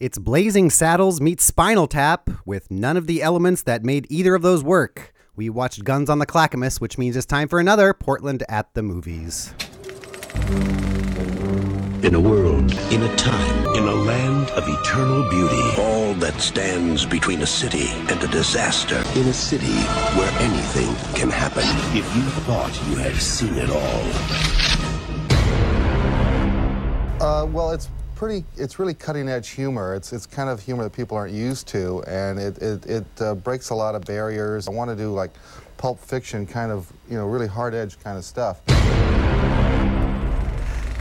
It's Blazing Saddles meets Spinal Tap with none of the elements that made either of those work. We watched Guns on the Clackamas, which means it's time for another Portland at the Movies. In a world, In a time, in a land of eternal beauty, all that stands between a city and a disaster, in a city where anything can happen. if you thought you had seen it all, Uh, well, it's pretty. It's really cutting-edge humor. It's it's kind of humor that people aren't used to, and it it, it uh, breaks a lot of barriers. I want to do like pulp fiction, kind of you know, really hard-edge kind of stuff.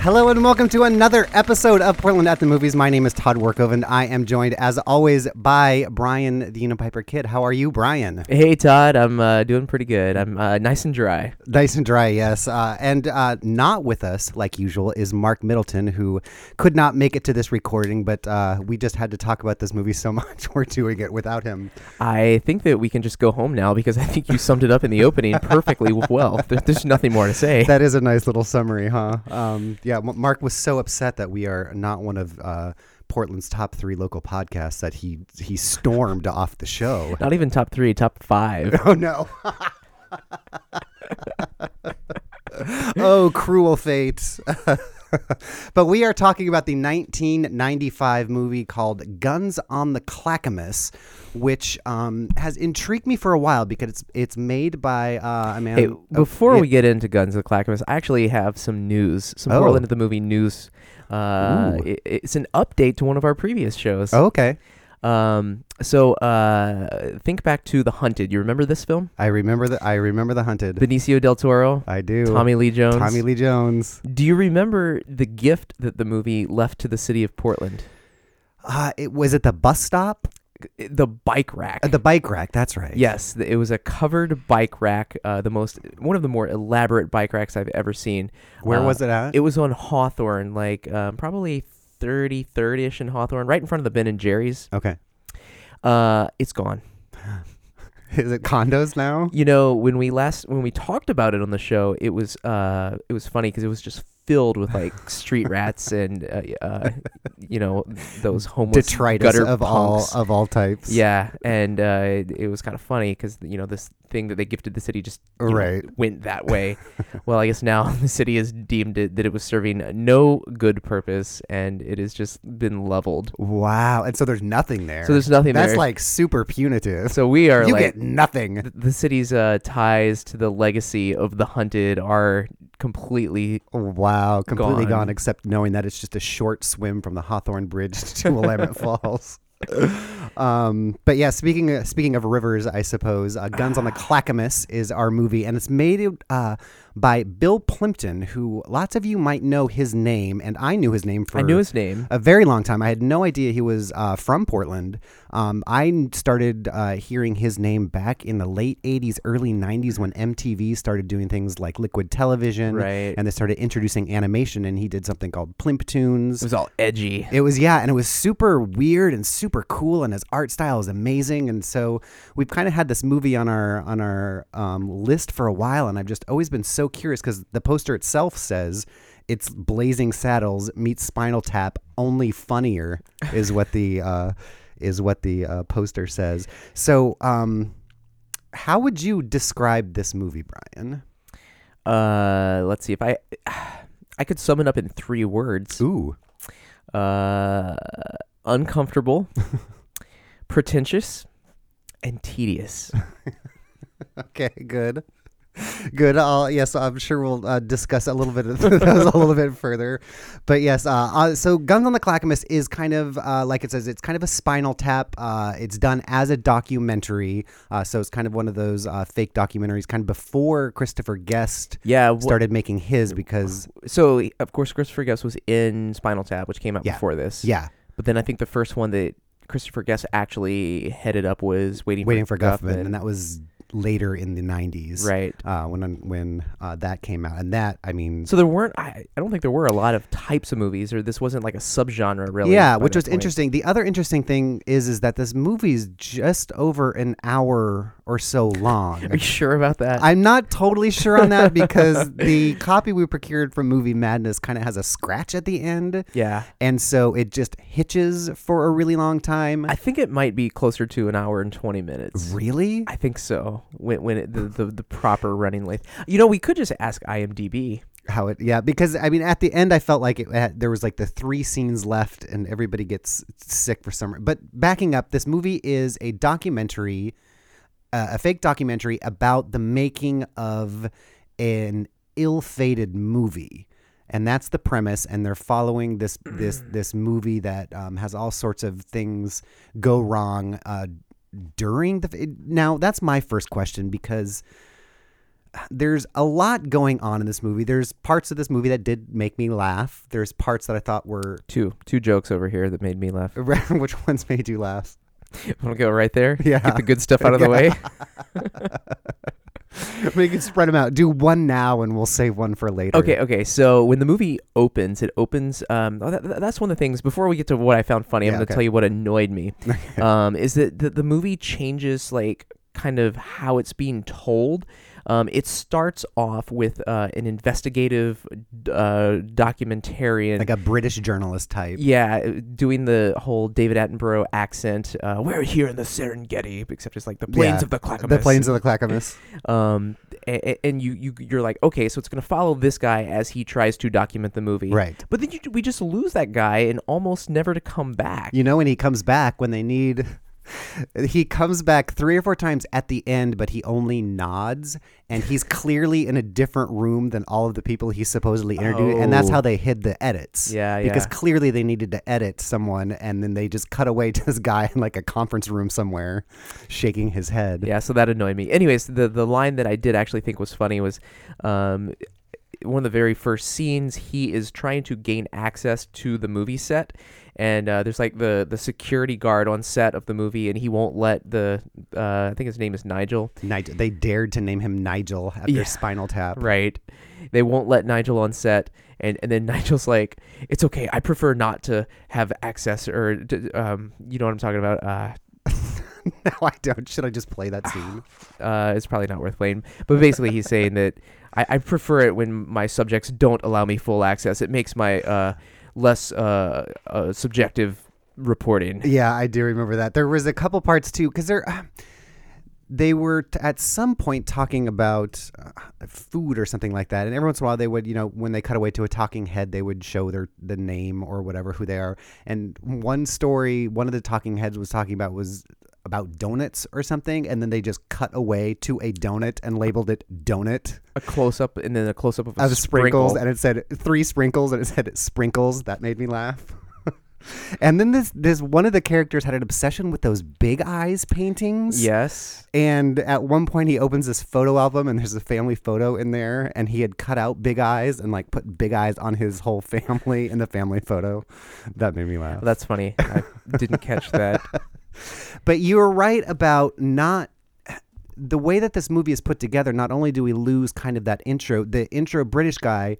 Hello and welcome to another episode of Portland at the Movies. My name is Todd Workov and I am joined as always by Brian the Unipiper Kidd. How are you, Brian? Hey Todd, I'm uh, doing pretty good. I'm uh, nice and dry. Nice and dry, yes. Uh, and uh, not with us, like usual, is Mark Middleton, who could not make it to this recording, but uh, we just had to talk about this movie so much we're doing it without him. I think that we can just go home now because I think you summed it up in the opening perfectly well. There, there's nothing more to say. That is a nice little summary, huh? Um, yeah, Mark was so upset that we are not one of uh, Portland's top three local podcasts that he he stormed off the show. Not even top three, top five. Oh no. oh, cruel fate. but we are talking about the 1995 movie called Guns on the Clackamas, which um, has intrigued me for a while because it's it's made by uh, a man. Hey, oh, before yeah. we get into Guns of the Clackamas, I actually have some news, some Oh. Portland at the movie news. Uh, it, it's an update to one of our previous shows. Oh, okay, Um, so uh, think back to The Hunted. You remember this film? I remember the I remember the hunted. Benicio del Toro, I do. Tommy Lee Jones. Tommy Lee Jones. Do you remember the gift that the movie left to the city of Portland? Uh, it was it the bus stop, The bike rack. uh, the bike rack. That's right. yes, it was a covered bike rack. Uh, the most one of the more elaborate bike racks I've ever seen. Where Uh, was it at? It was on Hawthorne, like um, probably 33rd ish in Hawthorne, right in front of the Ben and Jerry's. okay. Uh, it's gone. Is it condos now? You know, when we last when we talked about it on the show, it was uh it was funny because it was just filled with like street rats and uh, uh you know those homeless Detritus gutter of all of all types. Yeah, and uh, it, it was kind of funny because you know this thing that they gifted the city just you know, Right. went that way. well, I guess now the city has deemed it that it was serving no good purpose, and it has just been leveled. Wow. And so there's nothing there. So there's nothing That's there. like super punitive. So we are you like get nothing. th- the city's uh, ties to the legacy of the hunted are completely Wow, completely gone. Gone. except knowing that it's just a short swim from the Hawthorne Bridge to Willamette Falls. Um, but yeah, speaking of, speaking of rivers, I suppose uh, Guns on the Clackamas is our movie, and it's made uh, by Bill Plympton, who lots of you might know his name, and I knew his name for I knew his name. a very long time. I had no idea he was uh, from Portland. Um, I started uh, hearing his name back in the late 80s, early 90s when MTV started doing things like Liquid Television. Right. And they started introducing animation, and he did something called Plymptoons. It was all edgy. It was yeah, and it was super weird and super cool, and his art style is amazing. And so we've kind of had this movie on our on our um, list for a while, and I've just always been so curious because the poster itself says it's Blazing Saddles meets Spinal Tap, only funnier is what the uh, is what the uh, poster says. So, um, how would you describe this movie, Brian? Uh, let's see if I I could sum it up in three words. Ooh, Uh, uncomfortable, pretentious, and tedious. Okay, good. Good. I'll, yes, I'm sure we'll uh, discuss a little bit of those a little bit further. But yes, uh, uh, so Guns on the Clackamas is kind of uh, like it says, it's kind of a spinal tap. Uh, it's done as a documentary, uh, so it's kind of one of those uh, fake documentaries, kind of before Christopher Guest Yeah. wh- started making his because so of course Christopher Guest was in Spinal Tap, which came out Yeah. before this. yeah, But then I think the first one that Christopher Guest actually headed up was Waiting, waiting for for, Guffman, and that was later in the 90s, right. Uh, when when uh, that came out, and that I mean, So there weren't. I, I don't think there were a lot of types of movies, or this wasn't like a subgenre really. Yeah, which was point. interesting. The other interesting thing is is that this movie's just over an hour or so long. Are you sure about that? I'm not totally sure on that because the copy we procured from Movie Madness kind of has a scratch at the end. yeah. And so it just hitches for a really long time. I think it might be closer to an hour and 20 minutes. really? I think so. When when it, the, the the proper running length. You know, we could just ask IMDb. How it? Yeah, because I mean, at the end, I felt like it had, there was like the three scenes left, and everybody gets sick for some. But backing up, this movie is a documentary, a fake documentary about the making of an ill-fated movie. And that's the premise, and they're following this this this movie that um, has all sorts of things go wrong uh, during the. Now, that's my first question because there's a lot going on in this movie. There's parts of this movie that did make me laugh. There's parts that I thought were. Two two jokes over here that made me laugh. Which ones made you laugh? Want to go right there? Yeah. Get the good stuff out of the way. we can spread them out. Do one now, and we'll save one for later. Okay, okay. So when the movie opens, it opens. Um, oh, that, that's one of the things. Before we get to what I found funny, I'm Yeah, going to okay. tell you what annoyed me. um, is that the, the movie changes like kind of how it's being told. Um, it starts off with uh, an investigative uh, documentarian. Like a British journalist type. yeah, doing the whole David Attenborough accent. Uh, we're here in the Serengeti, except it's like the plains Yeah, of the Clackamas. The plains of the Clackamas. Um, and, and you you you're like, okay, so it's gonna follow this guy as he tries to document the movie, Right. But then you, we just lose that guy and almost never to come back. You know, when he comes back, when they need. He comes back three or four times at the end, but he only nods, and he's clearly in a different room than all of the people he supposedly interviewed, and that's Oh. how they hid the edits. Yeah, because yeah. clearly they needed to edit someone, and then they just cut away to this guy in like a conference room somewhere, shaking his head. Yeah, so that annoyed me. Anyways, the the line that I did actually think was funny was, um, one of the very first scenes. He is trying to gain access to the movie set, and uh, there's like the the security guard on set of the movie, and he won't let the uh, I think his name is Nigel. Nigel, they dared to name him Nigel after Yeah. Spinal Tap. Right. They won't let Nigel on set. And, and then Nigel's like, it's okay. I prefer not to have access or, d- um, you know what I'm talking about. Uh, no, I don't. Should I just play that scene? uh, it's probably not worth playing. But basically, he's saying that I, I prefer it when my subjects don't allow me full access. It makes my uh, less uh, uh, subjective reporting. Yeah, I do remember that. There was a couple parts too, because there, they were t- at some point talking about uh, food or something like that, and every once in a while they would, you know, when they cut away to a talking head, they would show their the name or whatever who they are. And one story, one of the talking heads was talking about was about donuts or something, and then they just cut away to a donut and labeled it donut A close up and then a close up of a of sprinkles, sprinkle. and it said three sprinkles, and it said sprinkles. That made me laugh. and then this this one of the characters had an obsession with those big eyes paintings. Yes. And at one point, he opens this photo album, and there's a family photo in there, and he had cut out big eyes and like put big eyes on his whole family in the family photo. That made me laugh. That's funny. I didn't catch that. But you were right about not the way that this movie is put together. Not only do we lose kind of that intro, the intro British guy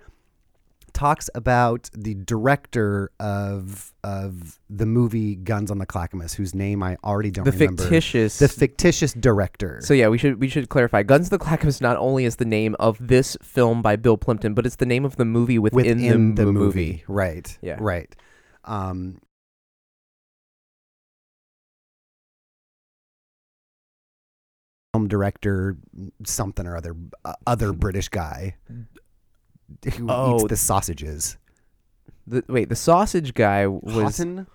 talks about the director of of the movie Guns on the Clackamas, whose name I already don't The remember. fictitious. the fictitious director. So yeah, we should we should clarify. Guns of the Clackamas not only is the name of this film by Bill Plympton, but it's the name of the movie within, within the, the, movie. movie. Right. Yeah. Right. Um, film director, something or other, uh, other British guy who Oh. eats the sausages. The, wait, the sausage guy was Houghton?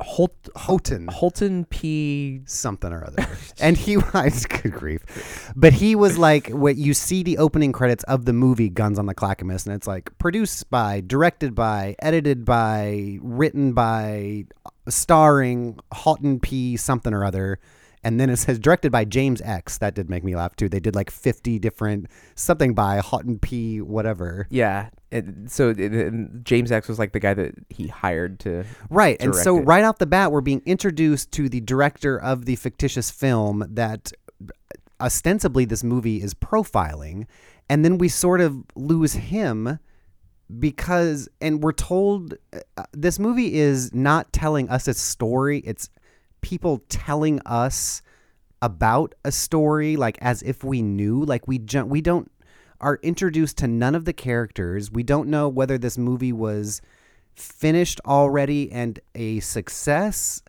Holt, Houghton. Holton P. Something or other, and he was good grief, but he was like what you see the opening credits of the movie Guns on the Clackamas, and it's like produced by, directed by, edited by, written by, starring Houghton P. Something or other, and then it says directed by James X. That did make me laugh too. They did like fifty different something by Houghton P. Whatever. Yeah. And so it- James X was like the guy that he hired to. Right. And so it. right off the bat, we're being introduced to the director of the fictitious film that ostensibly this movie is profiling. And then we sort of lose him because, and we're told uh, this movie is not telling us a story, it's people telling us about a story like as if we knew like we ju- we don't are introduced to none of the characters. We don't know whether this movie was finished already and a success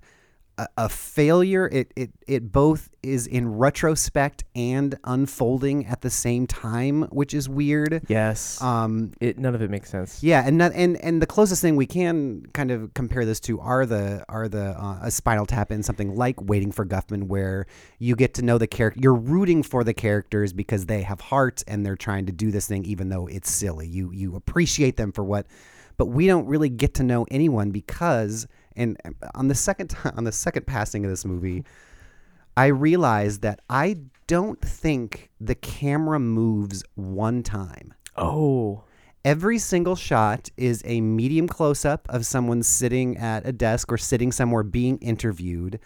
a, a failure it, it it both is in retrospect and unfolding at the same time which is weird Yes. um it none of it makes sense. yeah, and not, and and the closest thing we can kind of compare this to are the are the uh, a Spinal Tap in something like Waiting for Guffman, where you get to know the character. You're rooting for the characters because they have heart and they're trying to do this thing, even though it's silly. You you appreciate them for what, but we don't really get to know anyone because. And on the second time, on the second passing of this movie, I realized that I don't think the camera moves one time. Oh. Every single shot is a medium close up of someone sitting at a desk or sitting somewhere being interviewed.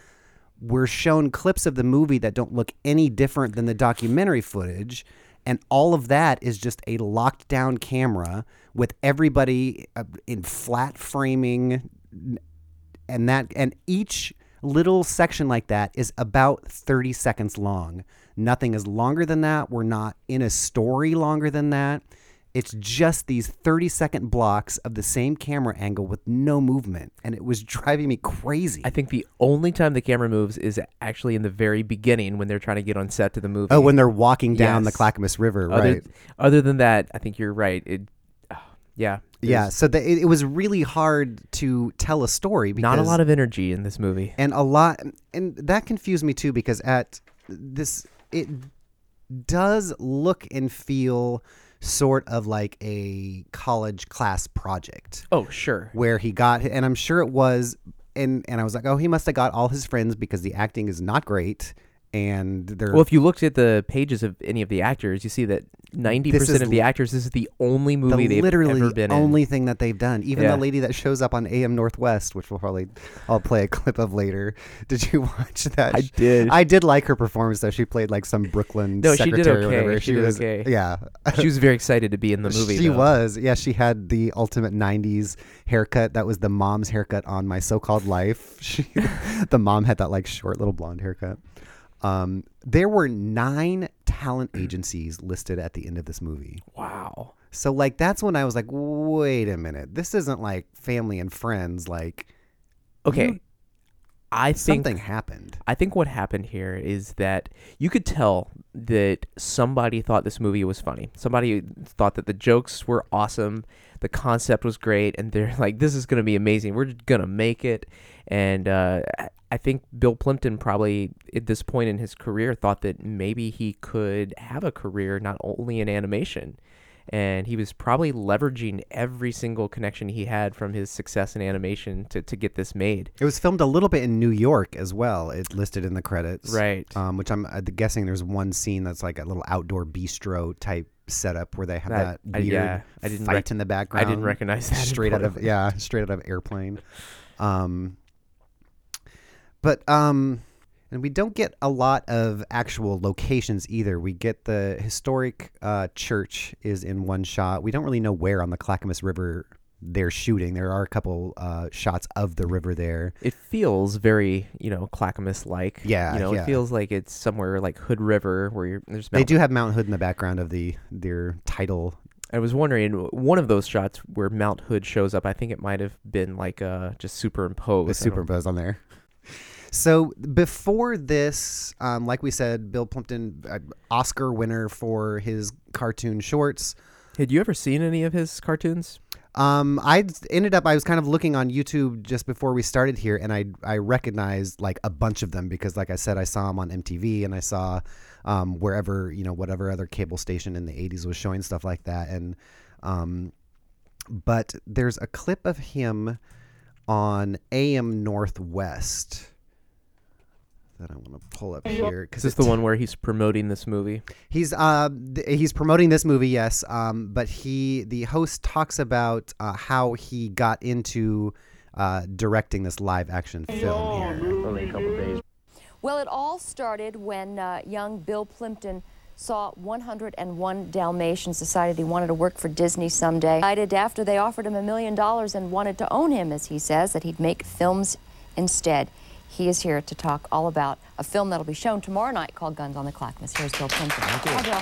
We're shown clips of the movie that don't look any different than the documentary footage. And all of that is just a locked down camera with everybody uh, in flat framing. And that, and each little section like that is about 30 seconds long. Nothing is longer than that. We're not in a story longer than that. It's just these 30 second blocks of the same camera angle with no movement. And it was driving me crazy. I think the only time the camera moves is actually in the very beginning when they're trying to get on set to the movie. oh, when they're walking down the Clackamas River, other, right? other than that, I think you're right. It, yeah. Yeah. So the, it, it was really hard to tell a story because Not a lot of energy in this movie. and a lot and that confused me too because at this it does look and feel sort of like a college class project Oh, sure. where he got and I'm sure it was and and I was like oh he must have got all his friends because the acting is not great and they're Well, if you looked at the pages of any of the actors, you see that 90% is of the actors, this is the only movie the they've literally ever been only in. thing that they've done. Even Yeah. the lady that shows up on AM Northwest, which we'll probably I'll play a clip of later. Did you watch that? I did. I did like her performance though. She played like some Brooklyn No, she did secretary or okay. whatever. She did was okay. yeah. She was very excited to be in the movie. she though. was. Yeah, she had the ultimate 90s haircut. That was the mom's haircut on My So-Called Life. She, the mom had that like short little blonde haircut. Um, there were nine talent agencies listed at the end of this movie. Wow. So like that's when I was like, wait a minute, this isn't like family and friends. Like Okay. You- I think something happened. I think what happened here is that you could tell that somebody thought this movie was funny. Somebody thought that the jokes were awesome, the concept was great, and they're like, "This is going to be amazing. We're gonna make it." And uh, I- I think Bill Plympton probably at this point in his career thought that maybe he could have a career not only in animation. And he was probably leveraging every single connection he had from his success in animation to, to get this made. It was filmed a little bit in New York as well. It listed in the credits, Right. Um, which I'm guessing there's one scene that's like a little outdoor bistro type setup where they have That- that, I- yeah, I didn't fight rec- in the background. I didn't recognize that straight out of yeah, straight out of airplane. Um, but um, and we don't get a lot of actual locations either. We get the historic uh, church is in one shot. We don't really know where on the Clackamas River they're shooting. There are a couple uh, shots of the river there. it feels very you know clackamas like Yeah, you know yeah. it feels like it's somewhere like hood river where you're there's They do have Mount Hood in the background of the their title. i was wondering one of those shots where mount hood shows up i think it might have been like uh just superimposed was superimposed on there. So before this, um, like we said, Bill Plympton, uh, Oscar winner for his cartoon shorts. had you ever seen any of his cartoons Um, I ended up I was kind of looking on YouTube just before we started here, and I I recognized like a bunch of them because, like I said, I saw them on MTV and I saw um, wherever you know whatever other cable station in the '80s was showing stuff like that, and um, but there's a clip of him on AM Northwest that I want to pull up here is because this the one where he's promoting this movie He's uh th- he's promoting this movie, yes. Um, but he the host talks about uh, how he got into uh, directing this live action film here. Well, it all started when uh, young Bill Plympton saw 101 Dalmatians, decided he wanted to work for Disney someday. Decided after they offered him a million dollars and wanted to own him, as he says, that he'd make films instead. He is here to talk all about a film that'll be shown tomorrow night called Guns on the Clackamas. Here's Bill Plympton. Hi, Bill.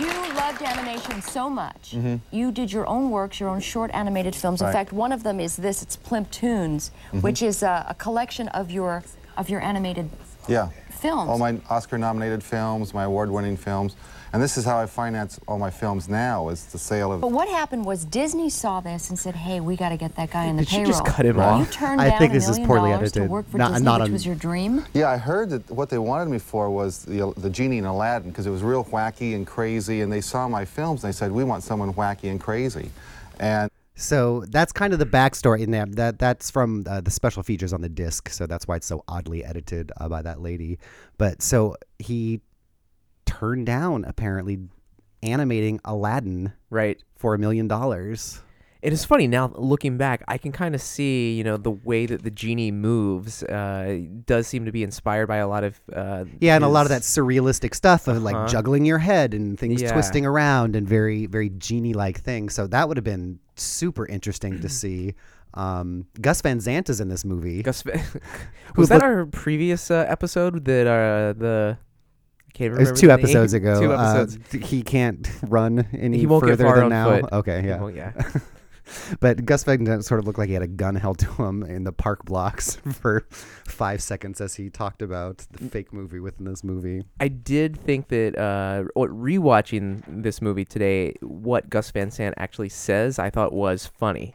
You loved animation so much. Mm-hmm. You did your own works, your own short animated films. In fact, one of them is this. It's Plymptoons, mm-hmm. which is a, a collection of your of your animated Yeah. films. All my Oscar-nominated films, my award-winning films, and this is how I finance all my films now: is the sale of. But what happened was Disney saw this and said, "Hey, we got to get that guy in the Did she payroll." just cut him You off? turned I down think a this is million poorly dollars to edited. work for Not- Disney, not which on- was your dream. Yeah, I heard that what they wanted me for was the the genie in Aladdin because it was real wacky and crazy, and they saw my films and they said, "We want someone wacky and crazy," and So that's kind of the backstory in that. That that's from uh, the special features on the disc. So that's why it's so oddly edited uh, by that lady. But so he turned down apparently animating Aladdin Right. for a million dollars. It is funny now looking back. I can kind of see, you know, the way that the genie moves uh, does seem to be inspired by a lot of. Uh, Yeah, and a lot of that surrealistic stuff of like Uh-huh. juggling your head and things Yeah. twisting around and very very genie like things. So that would have been super interesting to see. Um, Gus Van Sant is in this movie. Gus. Who was that looked- our previous uh, episode that uh, the? I can't It remember. was two the name. episodes ago. Two Uh, episodes. d- he can't run any he won't get further far than on now. foot. Okay, yeah. yeah. But Gus Van Sant sort of looked like he had a gun held to him in the park blocks for five seconds as he talked about the fake movie within this movie. I did think that uh, rewatching this movie today, what Gus Van Sant actually says, I thought was funny.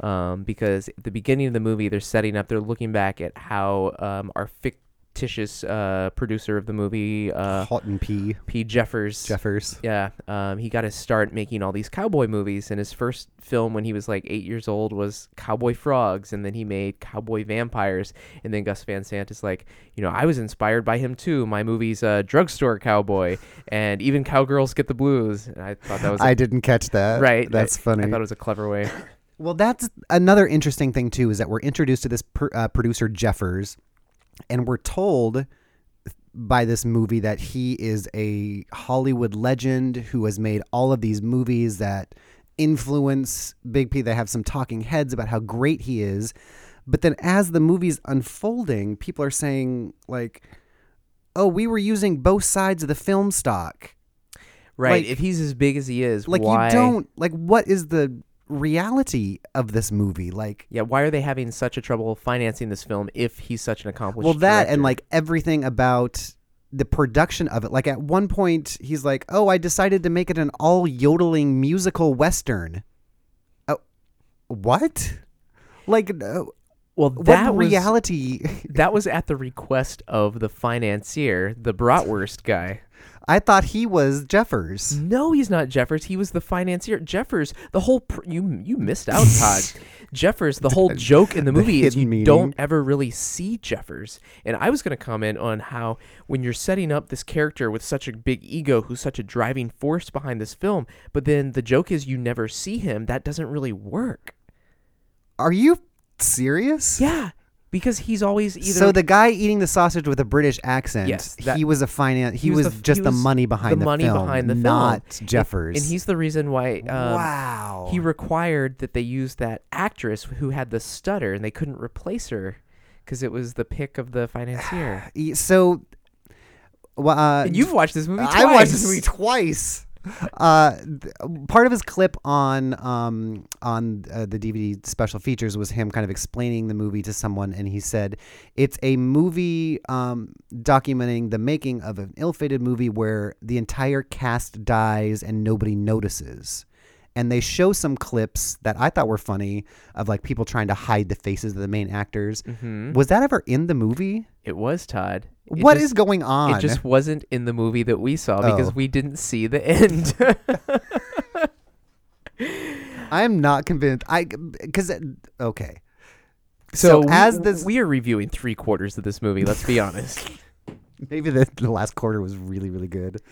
Um, because at the beginning of the movie, they're setting up, they're looking back at how um, our fictitious uh, producer of the movie, uh, Houghton P. P. Jeffers, Jeffers. yeah, um, he got to start making all these cowboy movies, and his first film when he was like eight years old was Cowboy Frogs, and then he made Cowboy Vampires, and then Gus Van Sant is like, you know, I was inspired by him too. My movie's uh, Drugstore Cowboy, and even Cowgirls Get the Blues. And I thought that was a- I didn't catch that. right. That's I- funny. I thought it was a clever way. Well, that's another interesting thing too is that we're introduced to this pr- uh, producer Jeffers, and we're told by this movie that he is a Hollywood legend who has made all of these movies that influence Big P. They have some talking heads about how great he is, but then as the movie's unfolding, people are saying like, "Oh, we were using both sides of the film stock." Right. Like- if he's as big as he is, Like why? you don't like what is the reality of this movie? Like Yeah, why are they having such a trouble financing this film if he's such an accomplished? well that and like everything about the production of it like at one point he's like oh i decided to make it an all yodeling musical western oh what like uh, well, what that was reality that was at the request of the financier, the Bratwurst guy. I thought he was jeffers No, he's not Jeffers. He was the financier. Jeffers, the whole pr- you you missed out, Todd. Jeffers, the whole joke in the The movie is you meaning. don't ever really see Jeffers. And I was going to comment on how when you're setting up this character with such a big ego, who's such a driving force behind this film, but then the joke is you never see him. That doesn't really work. are you serious Yeah, because he's always either so the guy eating the sausage with a British accent, Yes, that- he was a finance. He, was the- just he the was money behind the the, money film, behind the film. not And- Jeffers. and he's the reason why. Um, wow. he required that they use that actress who had the stutter and they couldn't replace her because it was the pick of the financier. So, well, uh, and you've watched this movie twice. I watched this movie twice. Uh, th- part of his clip on um on uh, the DVD special features was him kind of explaining the movie to someone, and he said it's a movie um documenting the making of an ill-fated movie where the entire cast dies and nobody notices. And they show some clips that I thought were funny of like people trying to hide the faces of the main actors. Mhm. Was that ever in the movie? It was Todd. It What is just- going on? It just wasn't in the movie that we saw oh. because Oh. we didn't see the end. I'm not convinced. I because okay. so So, as this, we are reviewing three quarters of this movie. Let's be honest. maybe the, the last quarter was really really good,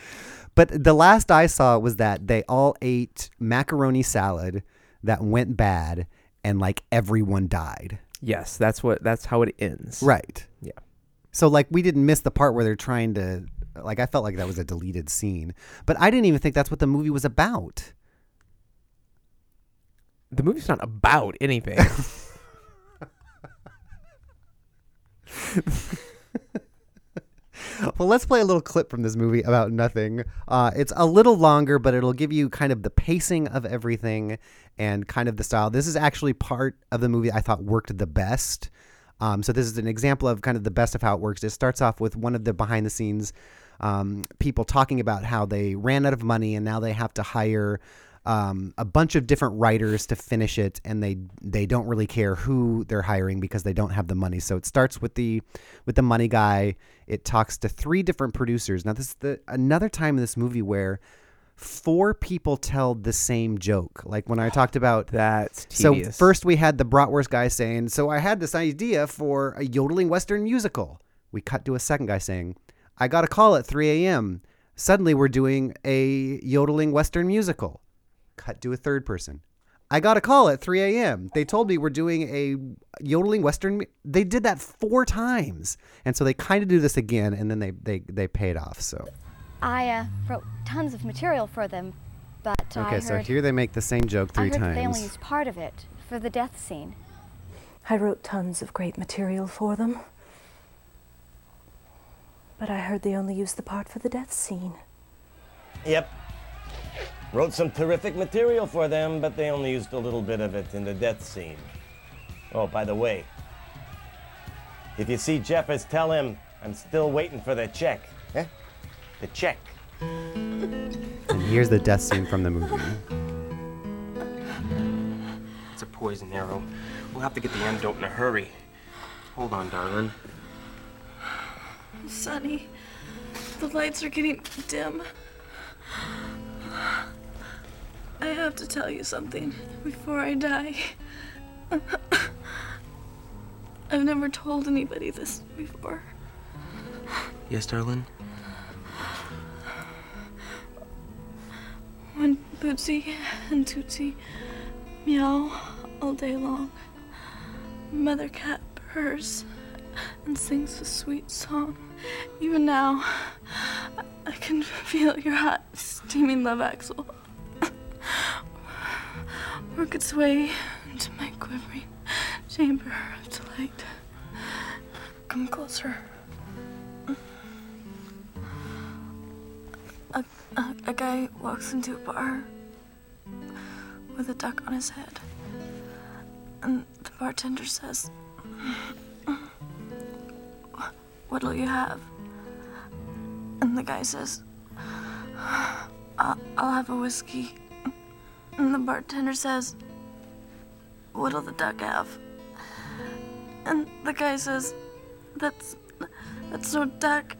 but the last I saw was that they all ate macaroni salad that went bad, and like everyone died. yes, that's what. That's how it ends. Right. Yeah. So like we didn't miss the part where they're trying to like I felt like that was a deleted scene, but I didn't even think that's what the movie was about. The movie's not about anything. well, let's play a little clip from this movie about nothing. Uh, it's a little longer, but it'll give you kind of the pacing of everything and kind of the style. This is actually part of the movie I thought worked the best. Um, so this is an example of kind of the best of how it works. It starts off with one of the behind the scenes um, people talking about how they ran out of money and now they have to hire um, a bunch of different writers to finish it, and they they don't really care who they're hiring because they don't have the money. So it starts with the with the money guy. It talks to three different producers. Now this is the another time in this movie where four people tell the same joke. Like when I talked about that. so first we had the Bratwurst guy saying, "So I had this idea for a yodeling western musical." We cut to a second guy saying, "I got a call at 3 a.m. Suddenly we're doing a yodeling western musical." Cut to a third person. I got a call at 3 a.m. They told me we're doing a yodeling western. mu-" They did that four times, and so they kind of do this again, and then they they they paid off. So I uh, wrote tons of material for them, but I okay, heard, so here they make the same joke I three heard that they only times. used part of it for the death scene. I wrote tons of great material for them. But I heard they only used the part for the death scene. Yep. Wrote some terrific material for them, but they only used a little bit of it in the death scene. Oh, by the way, if you see Jeffers, tell him I'm still waiting for the check. Eh? The check. And here's the death scene from the movie. It's a poison arrow. We'll have to get the antidote in a hurry. Hold on, darling. Sonny, the lights are getting dim. I have to tell you something before I die. I've never told anybody this before. Yes, darling? Bootsy and Tootsie meow all day long, Mother Cat purrs and sings a sweet song. Even now, I- can feel your hot, steaming love axle work its way into my quivering chamber of delight. Come closer. A, a, a guy walks into a bar with a duck on his head. And the bartender says, What'll you have? And the guy says, I'll, I'll have a whiskey. And the bartender says, What'll the duck have? And the guy says, That's that's no duck.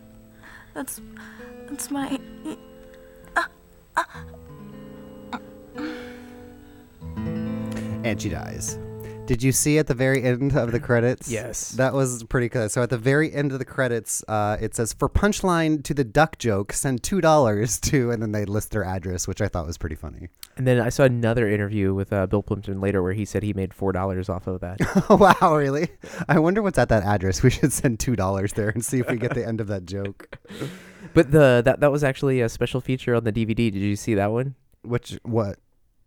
That's that's my and she dies. Did you see at the very end of the credits? Yes. That was pretty good. So at the very end of the credits, uh, it says, for punchline to the duck joke, send $2 to, and then they list their address, which I thought was pretty funny. And then I saw another interview with uh, Bill Plympton later where he said he made four dollars off of that. oh, wow, really? I wonder what's at that address. We should send $2 there and see if we get the end of that joke. but the that that was actually a special feature on the DVD. Did you see that one? Which, what?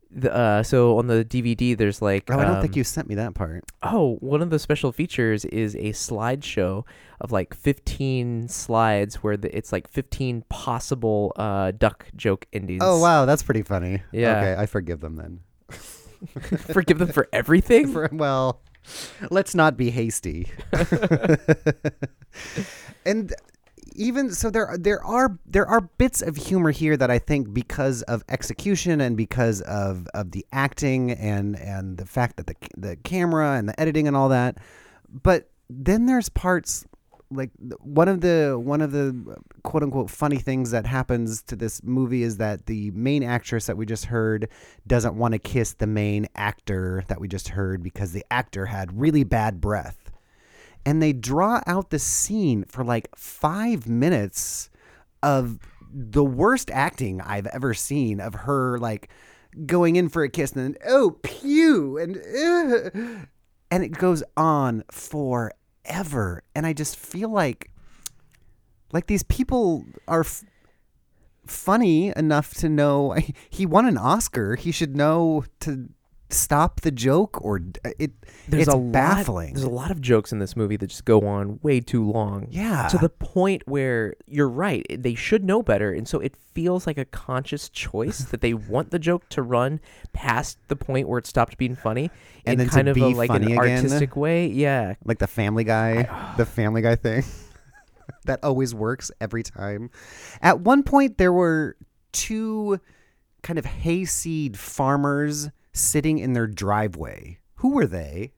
The, uh, so on the DVD, there's like Oh, I don't um, think you sent me that part. Oh, one of the special features is a slideshow of like 15 slides where the, it's like 15 possible uh, duck joke endings. Oh, wow, that's pretty funny. Yeah. Okay, I forgive them then. Forgive them for everything? For, well, let's not be hasty. and even so there there are there are bits of humor here that I think because of execution and because of of the acting and and the fact that the the camera and the editing and all that but then there's parts like one of the one of the quote unquote funny things that happens to this movie is that the main actress that we just heard doesn't want to kiss the main actor that we just heard because the actor had really bad breath and they draw out the scene for like five minutes of the worst acting I've ever seen of her like going in for a kiss and then oh pew and uh, and it goes on forever. And I just feel like like these people are f- funny enough to know he won an Oscar. He should know to stop the joke or uh, it There's it's a lot- baffling. there's a lot of jokes in this movie that just go on way too long. Yeah. To the point where you're right. They should know better. And so it feels like a conscious choice that they want the joke to run past the point where it stopped being funny And in then to kind of be a, like funny an again. artistic way. Yeah. like the Family Guy, the Family Guy thing. that always works every time. At one point, there were two kind of hayseed farmers sitting in their driveway. Who were they?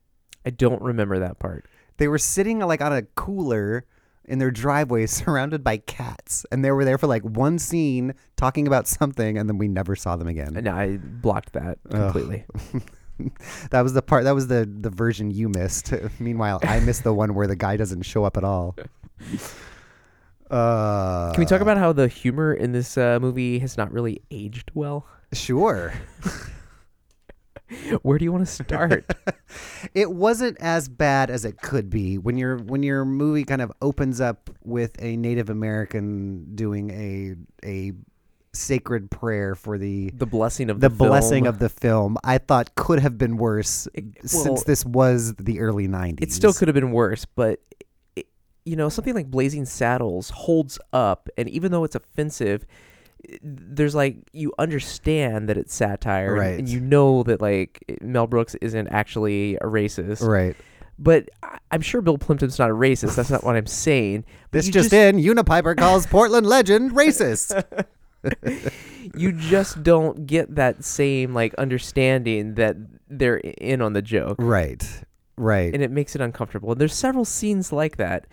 I don't remember that part. They were sitting like on a cooler in their driveway surrounded by cats. And they were there for like one scene talking about something and then we never saw them again. And I blocked that completely. that was the part that was the the version you missed. Meanwhile, I missed the one where the guy doesn't show up at all. Uh Can we talk about how the humor in this uh, movie has not really aged well? Sure. Where do you want to start? it wasn't as bad as it could be when your when your movie kind of opens up with a Native American doing a a sacred prayer for the the blessing of the, the blessing film. of the film. I thought could have been worse since well, this was the early '90s. It still could have been worse, but it, you know, something like Blazing Saddles holds up, and even though it's offensive, there's like you understand that it's satire, and- Right. And, you know that like Mel Brooks isn't actually a racist, Right. But I- I'm sure Bill Plympton's not a racist. That's not what I'm saying. This you just, in: Unipiper calls Portland legend racist. you just don't get that same like understanding that they're in on the joke. Right. Right. And it makes it uncomfortable. And there's several scenes like that.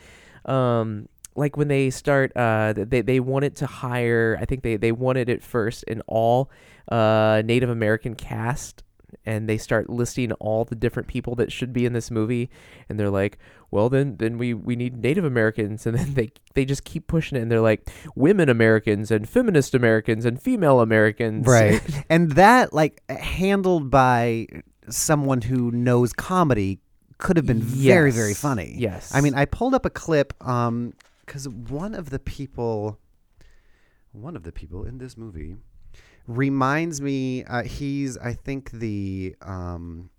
Um like when they start uh they they wanted to hire I think they they wanted it first an all uh Native American cast and they start listing all the different people that should be in this movie and they're like well then then we we need native americans and then they they just keep pushing it and they're like women americans and feminist americans and female americans Right. and that like handled by someone who knows comedy could have been very very funny. Yes. I mean, I pulled up a clip um cuz one of the people one of the people in this movie reminds me uh, he's I think the um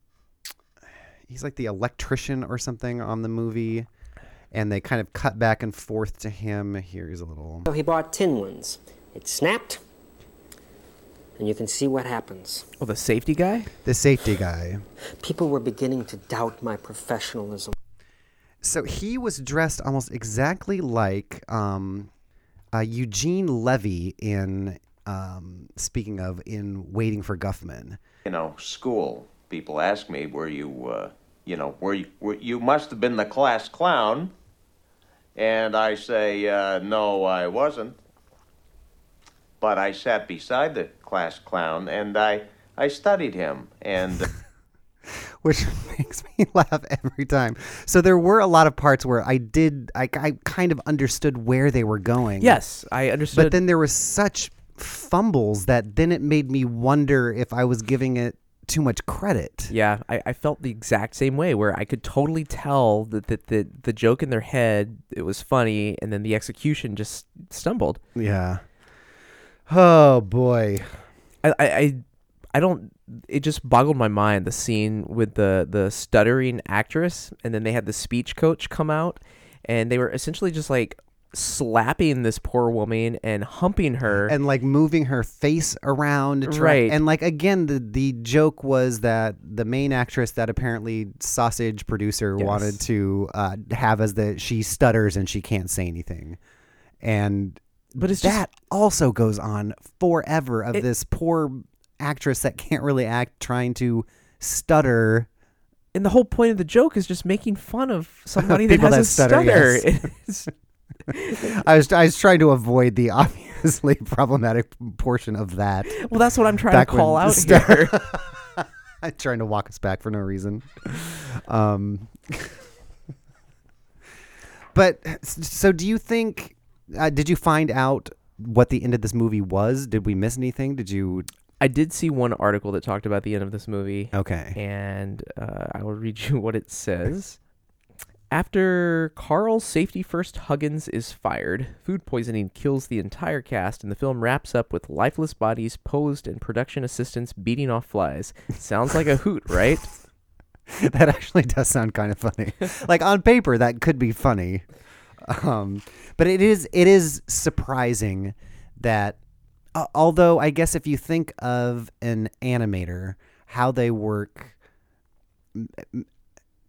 he's like the electrician or something on the movie and they kind of cut back and forth to him. Here's a little So he bought tin ones. It snapped, and you can see what happens. oh the safety guy the safety guy. People were beginning to doubt my professionalism. So he was dressed almost exactly like um, uh, Eugene Levy in, um, speaking of, in Waiting for Guffman. you know, school, people ask me, were you, uh, you know, were you, were, you must have been the class clown. And I say, uh, no, I wasn't. But I sat beside the class clown and I, I studied him. And Which makes me laugh every time. So there were a lot of parts where I did, I, I kind of understood where they were going. Yes, I understood. But then there was such fumbles that then it made me wonder if I was giving it too much credit. Yeah, I, I felt the exact same way where I could totally tell that, that, that the joke in their head it was funny and then the execution just stumbled. Yeah. Oh boy. I, I, I I don't it just boggled my mind the scene with the the stuttering actress and then they had the speech coach come out and they were essentially just like slapping this poor woman and humping her and like moving her face around try- Right. and like again the the joke was that the main actress that apparently sausage producer Yes. wanted to uh, have as the she stutters and she can't say anything and But it's just- that also goes on forever of It- this poor actress that can't really act trying to stutter and the whole point of the joke is just making fun of somebody that has that a stutter, stutter. yes. I was I was trying to avoid the obviously problematic portion of that. Well, that's what I'm trying Back to call out here. I'm trying to walk us back for no reason. Um, but so, do you think? Uh, did you find out what the end of this movie was? Did we miss anything? Did you? I did see one article that talked about the end of this movie. Okay. And uh, I will read you what it says. After Carl's safety first Huggins is fired, food poisoning kills the entire cast, and the film wraps up with lifeless bodies posed and production assistants beating off flies. Sounds like a hoot, right? that actually does sound kind of funny. like on paper, that could be funny, um, but it is it is surprising that uh, although I guess if you think of an animator, how they work.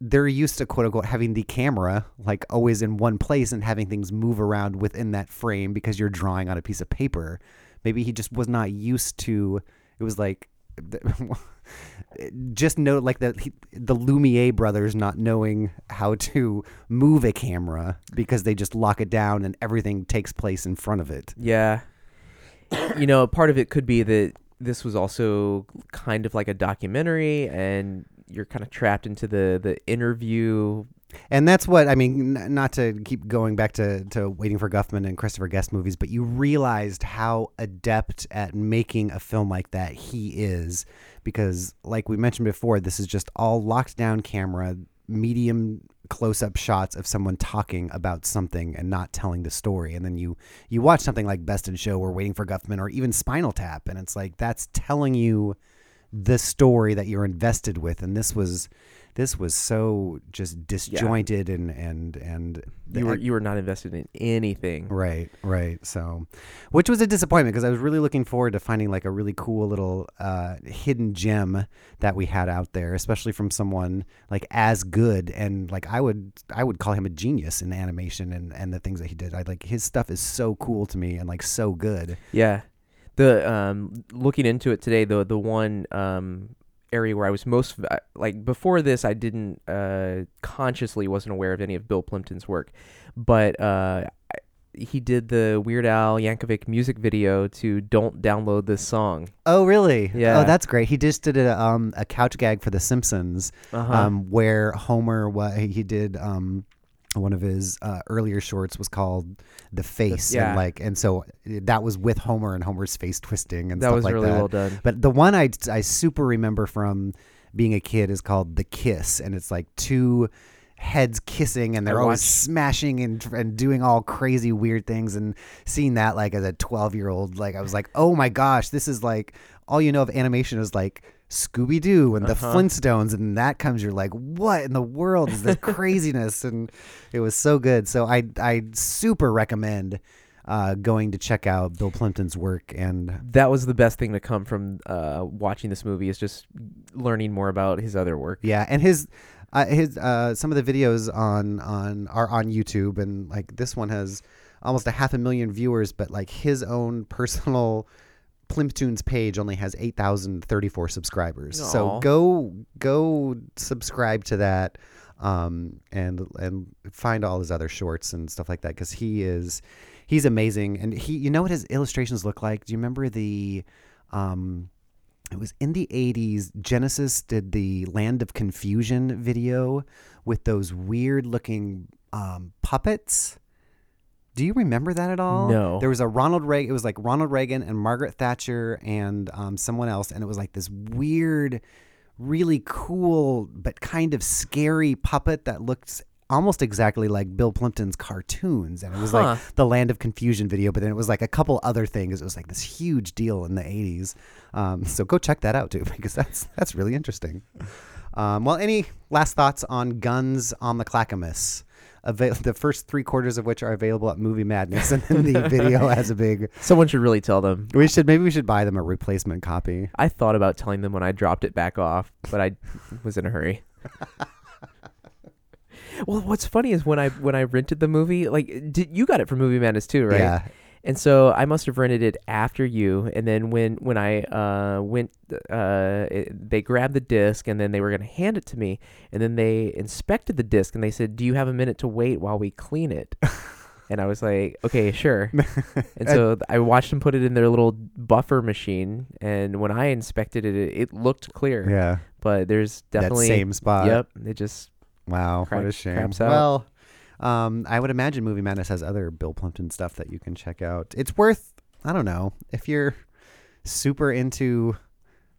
They're used to quote unquote having the camera like always in one place and having things move around within that frame because you're drawing on a piece of paper. Maybe he just was not used to. It was like just note like the the Lumiere brothers not knowing how to move a camera because they just lock it down and everything takes place in front of it. Yeah. You know, part of it could be that this was also kind of like a documentary and you're kind of trapped into the the interview And that's what I mean. N- not to keep going back to, to Waiting for Guffman and Christopher Guest movies, but you realized how adept at making a film like that he is, because like we mentioned before, this is just all locked down camera, medium close up shots of someone talking about something and not telling the story. And then you you watch something like Best in Show or Waiting for Guffman or even Spinal Tap, and it's like that's telling you the story that you're invested with. And this was this was so just disjointed and and and you were you were not invested in anything. Right, right. So, which was a disappointment because I was really looking forward to finding like a really cool little uh, hidden gem that we had out there, especially from someone like as good and like I would I would call him a genius in animation and and the things that he did. I like his stuff is so cool to me and like so good. Yeah. The um looking into it today, the the one um area where I was most like before this I didn't uh consciously wasn't aware of any of Bill Plympton's work, but uh he did the Weird Al Yankovic music video to "Don't Download This Song." Oh, really? Yeah. Oh, that's great. He just did a um a couch gag for The Simpsons, Uh-huh. um, where Homer wa he did um one of his uh, earlier shorts was called The Face, yeah. and like and so that was with Homer and Homer's face twisting and That stuff like really that. well done. But the one I I super remember from being a kid is called The Kiss, and it's like two heads kissing and they're I always watched- smashing and, and doing all crazy weird things and seeing that like as a 12 year old like i was like oh my gosh this is like all you know of animation is like scooby-doo and the Uh-huh. flintstones and that comes you're like what in the world is this craziness and it was so good so i i super recommend uh, going to check out bill plympton's work and That was the best thing to come from uh watching this movie is just learning more about his other work. Yeah, and his uh, his uh, some of the videos on on are on YouTube, and like this one has almost a half a million viewers, but like his own personal Plymptoons page only has eight thousand thirty four subscribers. So go go subscribe to that. Um, and and find all his other shorts and stuff like that because he is he's amazing and he you know what his illustrations look like do you remember the um it was in the 80s genesis did the land of confusion video with those weird looking um, puppets do you remember that at all? No. there was a ronald reagan it was like ronald reagan and margaret thatcher and um, someone else and it was like this weird really cool but kind of scary puppet that looked almost exactly like bill plympton's cartoons and it was Huh. like the land of confusion video but then it was like a couple other things. It was like this huge deal in the 80s um, so go check that out too because that's that's really interesting. Um, well any last thoughts on guns on the clackamas Ava- the first three quarters of which are available at movie madness and then the video has a big Someone should really tell them. we should maybe we should buy them a replacement copy I thought about telling them when I dropped it back off, but I was in a hurry. well, what's funny is when I when I rented the movie, like did, you got it from Movie Madness too, right? Yeah. And so I must have rented it after you, and then when when I uh, went, uh, it, they grabbed the disc, and then they were gonna hand it to me, and then they inspected the disc, and they said, "Do you have a minute to wait while we clean it?" and I was like, "Okay, sure." and so I watched them put it in their little buffer machine, and when I inspected it, it, it looked clear. Yeah. But there's definitely That same spot. Yep. It just Wow, what a shame. craps out. Um, I would imagine Movie Madness has other Bill Plympton stuff that you can check out. It's worth, I don't know, if you're super into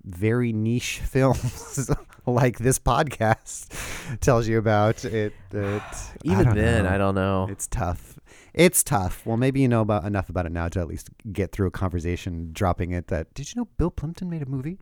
very niche films like this podcast, tells you about it. it Even don't then, know. I don't know. It's tough. It's tough. Well, maybe you know about enough about it now to at least get through a conversation, dropping it. That did you know Bill Plympton made a movie?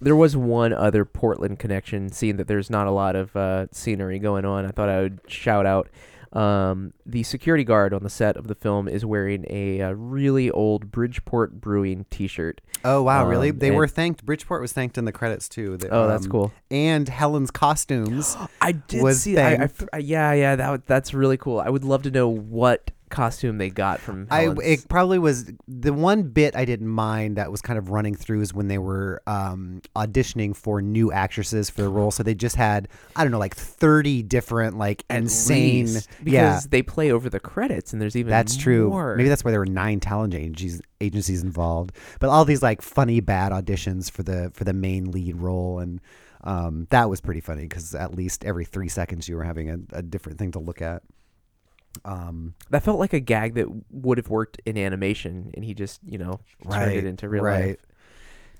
There was one other Portland connection, seeing that there's not a lot of uh, scenery going on. I thought I would shout out. Um, the security guard on the set of the film is wearing a, uh really old Bridgeport Brewing T-shirt. Oh wow, really? Um, They and were thanked. Bridgeport was thanked in the credits too. They- Oh, that's um, cool. And Helen's costumes. I did see. I, I yeah, yeah. That that's really cool. I would love to know what costume they got from. I it probably was the one bit I didn't mind that was kind of running through is when they were um, auditioning for new actresses for the role. So they just had I don't know like thirty different like At insane least, because yeah. they play over the credits, and there's even That's true. more. Maybe that's why there were nine talent agencies agencies involved. But all these like funny bad auditions for the for the main lead role and um, that was pretty funny because at least every three seconds you were having a, a different thing to look at. Um, that felt like a gag that would have worked in animation, and he just you know turned it into real right. life.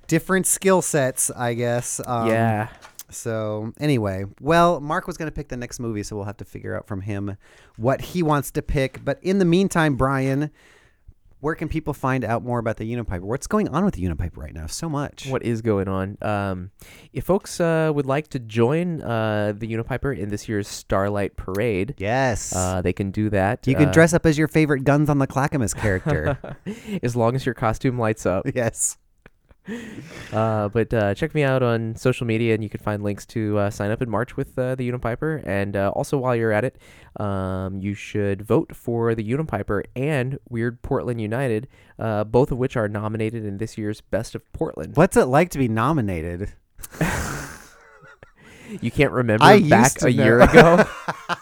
Different skill sets, I guess. Um, Yeah. So anyway, well, Mark was going to pick the next movie, so we'll have to figure out from him what he wants to pick. But in the meantime, Brian, where can people find out more about the Unipiper? What's going on with the Unipiper right now? So much. What is going on? Um, if folks uh, would like to join uh, the Unipiper in this year's Starlight Parade, yes, uh, they can do that. You can Uh, dress up as your favorite Guns on the Clackamas character. as long as your costume lights up. yes. Uh, but uh, check me out on social media, and you can find links to uh, sign up in march with uh, the Unipiper. And uh, also, while you're at it, um, you should vote for the Unipiper and Weird Portland United, uh, both of which are nominated in this year's Best of Portland. What's it like to be nominated? You can't remember I back a know. year ago.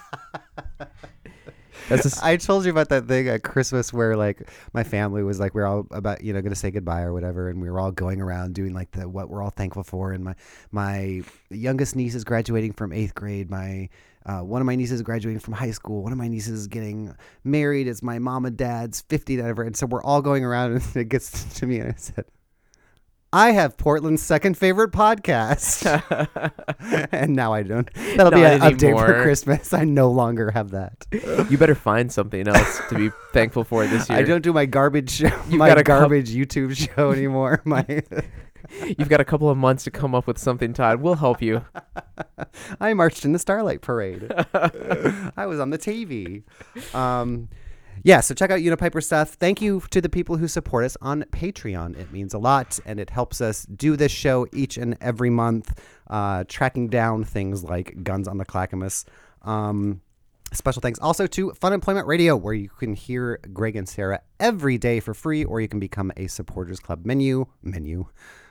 That's I told you about that thing at Christmas where like my family was like we are all about you know going to say goodbye or whatever, and we were all going around doing like the what we're all thankful for. And my my youngest niece is graduating from eighth grade. My uh, one of my nieces is graduating from high school. One of my nieces is getting married. It's my mom and dad's 50th anniversary. And so we're all going around, and it gets to me, and I said, I have Portland's second favorite podcast. and now I don't. That'll be Not an update for. Christmas. I no longer have that. you better find something else to be thankful for this year. I don't do my garbage show, You've my got a garbage YouTube show anymore. My You've got a couple of months to come up with something, Todd. We'll help you. I marched in the Starlight Parade. I was on the TV. Um, yeah, so check out Unipiper stuff. Thank you to the people who support us on Patreon. It means a lot, and it helps us do this show each and every month, uh, tracking down things like Guns on the Clackamas. Um, special thanks also to Fun Employment Radio, where you can hear Greg and Sarah every day for free, or you can become a Supporters Club menu menu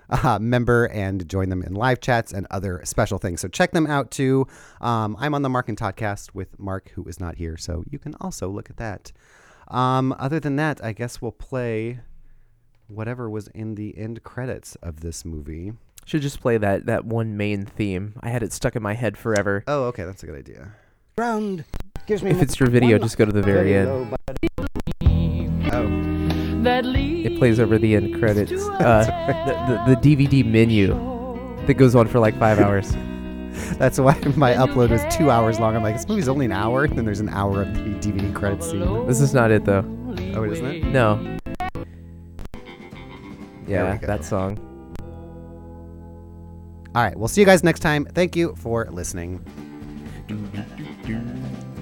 uh, member and join them in live chats and other special things. So check them out too. Um, I'm on the Mark and Todd cast with Mark, who is not here, so you can also look at that. Um, other than that, I guess we'll play whatever was in the end credits of this movie. Should just play that that one main theme. I had it stuck in my head forever. Oh, okay, that's a good idea. Ground gives me If it's your video, just go to the very end. It plays over the end credits. Uh, the, the, the DVD menu that goes on for like five hours. That's why my upload was two hours long. I'm like, this movie's only an hour, and then there's an hour of the DVD credits scene. This is not it though. Oh, it isn't it? No. Yeah, that song. All right, we'll see you guys next time. Thank you for listening.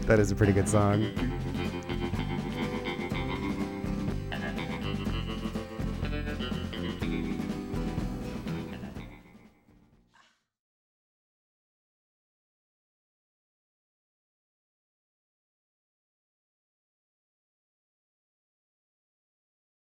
That is a pretty good song.